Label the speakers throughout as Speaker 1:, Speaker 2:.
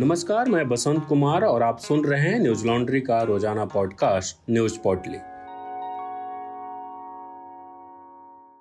Speaker 1: नमस्कार, मैं बसंत कुमार और आप सुन रहे हैं न्यूज़ लॉन्ड्री का रोज़ाना पॉडकास्ट, न्यूज़ पोर्टली।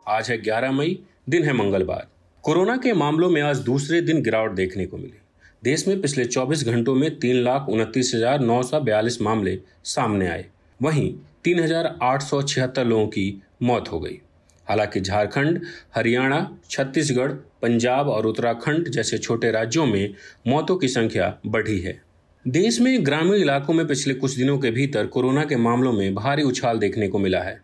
Speaker 1: आज है 11 मई, दिन है मंगलवार। कोरोना के मामलों में आज दूसरे दिन गिरावट देखने को मिली। देश में पिछले 24 घंटों में तीन लाख उनतीस हज़ार नौ सौ बयालीस मामले सामने आए। वहीं तीन हज़ार आठ सौ छिहत्तर लोगों की मौत हो गई। हालाँकि झारखंड, हरियाणा, छत्तीसगढ़ पंजाब और उत्तराखंड जैसे छोटे राज्यों में मौतों की संख्या बढ़ी है। देश में ग्रामीण इलाकों में पिछले कुछ दिनों के भीतर कोरोना के मामलों में भारी उछाल देखने को मिला है।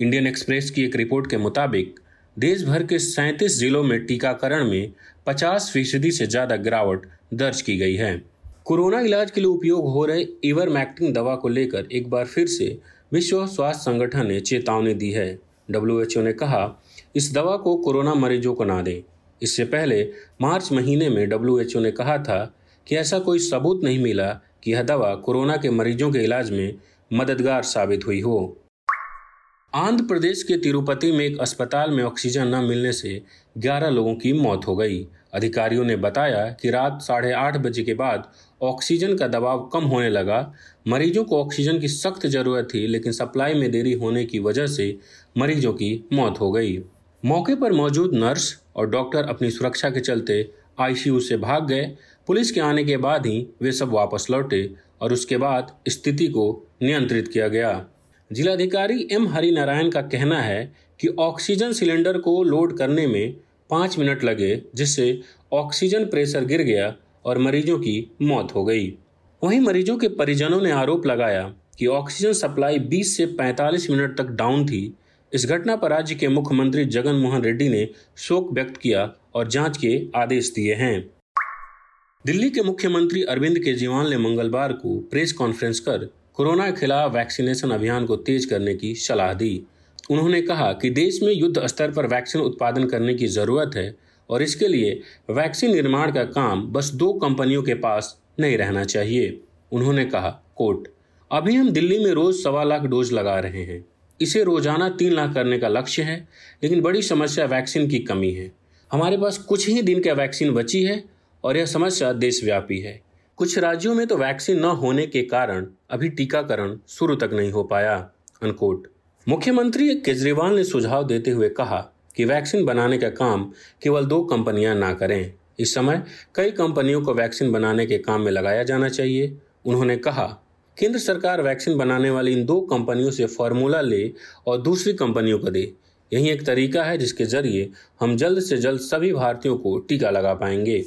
Speaker 1: इंडियन एक्सप्रेस की एक रिपोर्ट के मुताबिक देश भर के सैंतीस जिलों में टीकाकरण में 50 फ़ीसदी से ज़्यादा गिरावट दर्ज की गई है। कोरोना इलाज के लिए उपयोग हो रहे इवर मैक्टिंग दवा को लेकर एक बार फिर से विश्व स्वास्थ्य संगठन ने चेतावनी दी है। डब्ल्यूएचओ ने कहा, इस दवा को कोरोना मरीजों को ना दें। इससे पहले मार्च महीने में डब्ल्यू ने कहा था कि ऐसा कोई सबूत नहीं मिला कि यह दवा कोरोना के मरीजों के इलाज में मददगार साबित हुई हो। आंध्र प्रदेश के तिरुपति में एक अस्पताल में ऑक्सीजन न मिलने से 11 लोगों की मौत हो गई। अधिकारियों ने बताया कि रात साढ़े आठ बजे के बाद ऑक्सीजन का दबाव कम होने लगा। मरीजों को ऑक्सीजन की सख्त ज़रूरत थी, लेकिन सप्लाई में देरी होने की वजह से मरीजों की मौत हो गई। मौके पर मौजूद नर्स और डॉक्टर अपनी सुरक्षा के चलते आईसीयू से भाग गए। पुलिस के आने के बाद ही वे सब वापस लौटे और उसके बाद स्थिति को नियंत्रित किया गया। जिलाधिकारी एम हरिनारायण का कहना है कि ऑक्सीजन सिलेंडर को लोड करने में पाँच मिनट लगे, जिससे ऑक्सीजन प्रेशर गिर गया और मरीजों की मौत हो गई। वहीं मरीजों के परिजनों ने आरोप लगाया कि ऑक्सीजन सप्लाई 20 से 45 मिनट तक डाउन थी इस घटना पर राज्य के मुख्यमंत्री जगन मोहन रेड्डी ने शोक व्यक्त किया और जाँच के आदेश दिए हैं। दिल्ली के मुख्यमंत्री अरविंद केजरीवाल ने मंगलवार को प्रेस कॉन्फ्रेंस कर कोरोना के खिलाफ वैक्सीनेशन अभियान को तेज करने की सलाह दी। उन्होंने कहा कि देश में युद्ध स्तर पर वैक्सीन उत्पादन करने की ज़रूरत है और इसके लिए वैक्सीन निर्माण का काम बस दो कंपनियों के पास नहीं रहना चाहिए, उन्होंने कहा। कोर्ट, अभी हम दिल्ली में रोज सवा लाख डोज लगा रहे हैं। इसे रोज़ाना तीन लाख करने का लक्ष्य है, लेकिन बड़ी समस्या वैक्सीन की कमी है। हमारे पास कुछ ही दिन का वैक्सीन बची है, और यह समस्या देशव्यापी है। कुछ राज्यों में तो वैक्सीन न होने के कारण अभी टीकाकरण शुरू तक नहीं हो पाया अनकोट मुख्यमंत्री केजरीवाल ने सुझाव देते हुए कहा कि वैक्सीन बनाने का काम केवल दो कंपनियाँ ना करें। इस समय कई कंपनियों को वैक्सीन बनाने के काम में लगाया जाना चाहिए। उन्होंने कहा केंद्र सरकार वैक्सीन बनाने वाली इन दो कंपनियों से फार्मूला ले और दूसरी कंपनियों को दे। यही एक तरीका है जिसके ज़रिए हम जल्द से जल्द सभी भारतीयों को टीका लगा पाएँगे।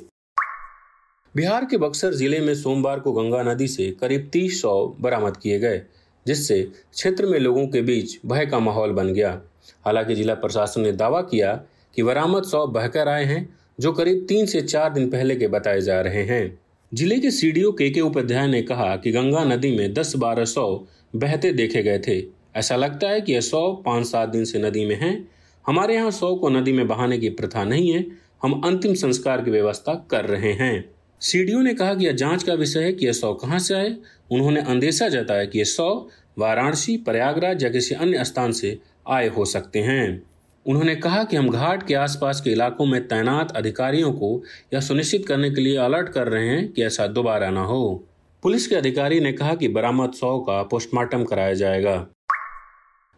Speaker 1: बिहार के बक्सर ज़िले में सोमवार को गंगा नदी से करीब तीस सौ बरामद किए गए, जिससे क्षेत्र में लोगों के बीच भय का माहौल बन गया। हालाँकि जिला प्रशासन ने दावा किया कि बरामद सौ बहकर आए हैं, जो करीब तीन से चार दिन पहले के बताए जा रहे हैं। ज़िले के सीडीओ के के उपाध्याय ने कहा कि गंगा नदी में दस बारह सौ बहते देखे गए थे। ऐसा लगता है कि यह सौ पाँच सात दिन से नदी में हैं। हमारे यहाँ सौ को नदी में बहाने की प्रथा नहीं है। हम अंतिम संस्कार की व्यवस्था कर रहे हैं। सीडीओ ने कहा कि यह जाँच का विषय है कि यह सौ कहाँ से आए। उन्होंने अंदेशा जताया कि यह सौ वाराणसी, प्रयागराज या किसी अन्य स्थान से आए हो सकते हैं। उन्होंने कहा कि हम घाट के आसपास के इलाकों में तैनात अधिकारियों को यह सुनिश्चित करने के लिए अलर्ट कर रहे हैं कि ऐसा दोबारा न हो। पुलिस के अधिकारी ने कहा कि बरामद सौ का पोस्टमार्टम कराया जाएगा।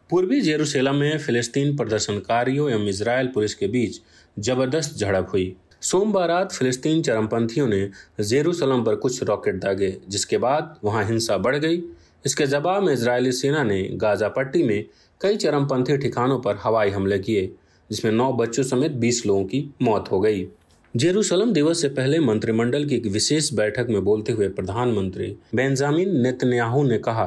Speaker 1: पूर्वी जेरूसलम में फिलिस्तीन प्रदर्शनकारियों एवं इसराइल पुलिस के बीच ज़बरदस्त झड़प हुई। सोमवार रात फिलिस्तीन चरमपंथियों ने जेरूसलम पर कुछ रॉकेट दागे, जिसके बाद वहाँ हिंसा बढ़ गई। इसके जवाब में इसराइली सेना ने गाजा पट्टी में कई चरमपंथी ठिकानों पर हवाई हमले किए, जिसमें नौ बच्चों समेत बीस लोगों की मौत हो गई। जेरूसलम दिवस से पहले मंत्रिमंडल की एक विशेष बैठक में बोलते हुए प्रधानमंत्री बेंजामिन नेतन्याहू ने कहा,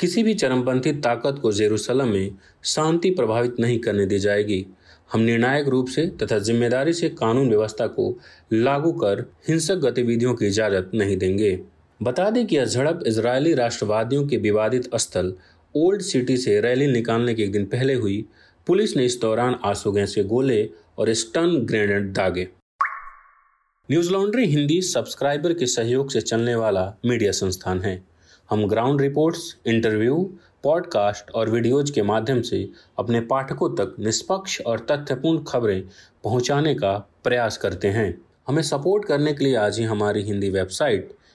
Speaker 1: किसी भी चरमपंथी ताकत को जेरूसलम में शांति प्रभावित नहीं करने दी जाएगी। हम निर्णायक रूप से तथा ज़िम्मेदारी से कानून व्यवस्था को लागू कर हिंसक गतिविधियों की इजाज़त नहीं देंगे। बता दें कि यह झड़प इसराइली राष्ट्रवादियों के विवादित स्थल ओल्ड सिटी से रैली निकालने के एक दिन पहले हुई। पुलिस ने इस दौरान आँसू गैस के गोले और स्टन ग्रेनेड दागे। न्यूज़ लॉन्ड्री हिंदी सब्सक्राइबर के सहयोग से चलने वाला मीडिया संस्थान है। हम ग्राउंड रिपोर्ट्स, इंटरव्यू, पॉडकास्ट और वीडियोज़ के माध्यम से अपने पाठकों तक निष्पक्ष और तथ्यपूर्ण खबरें पहुँचाने का प्रयास करते हैं। हमें सपोर्ट करने के लिए आज ही हमारी Hindi website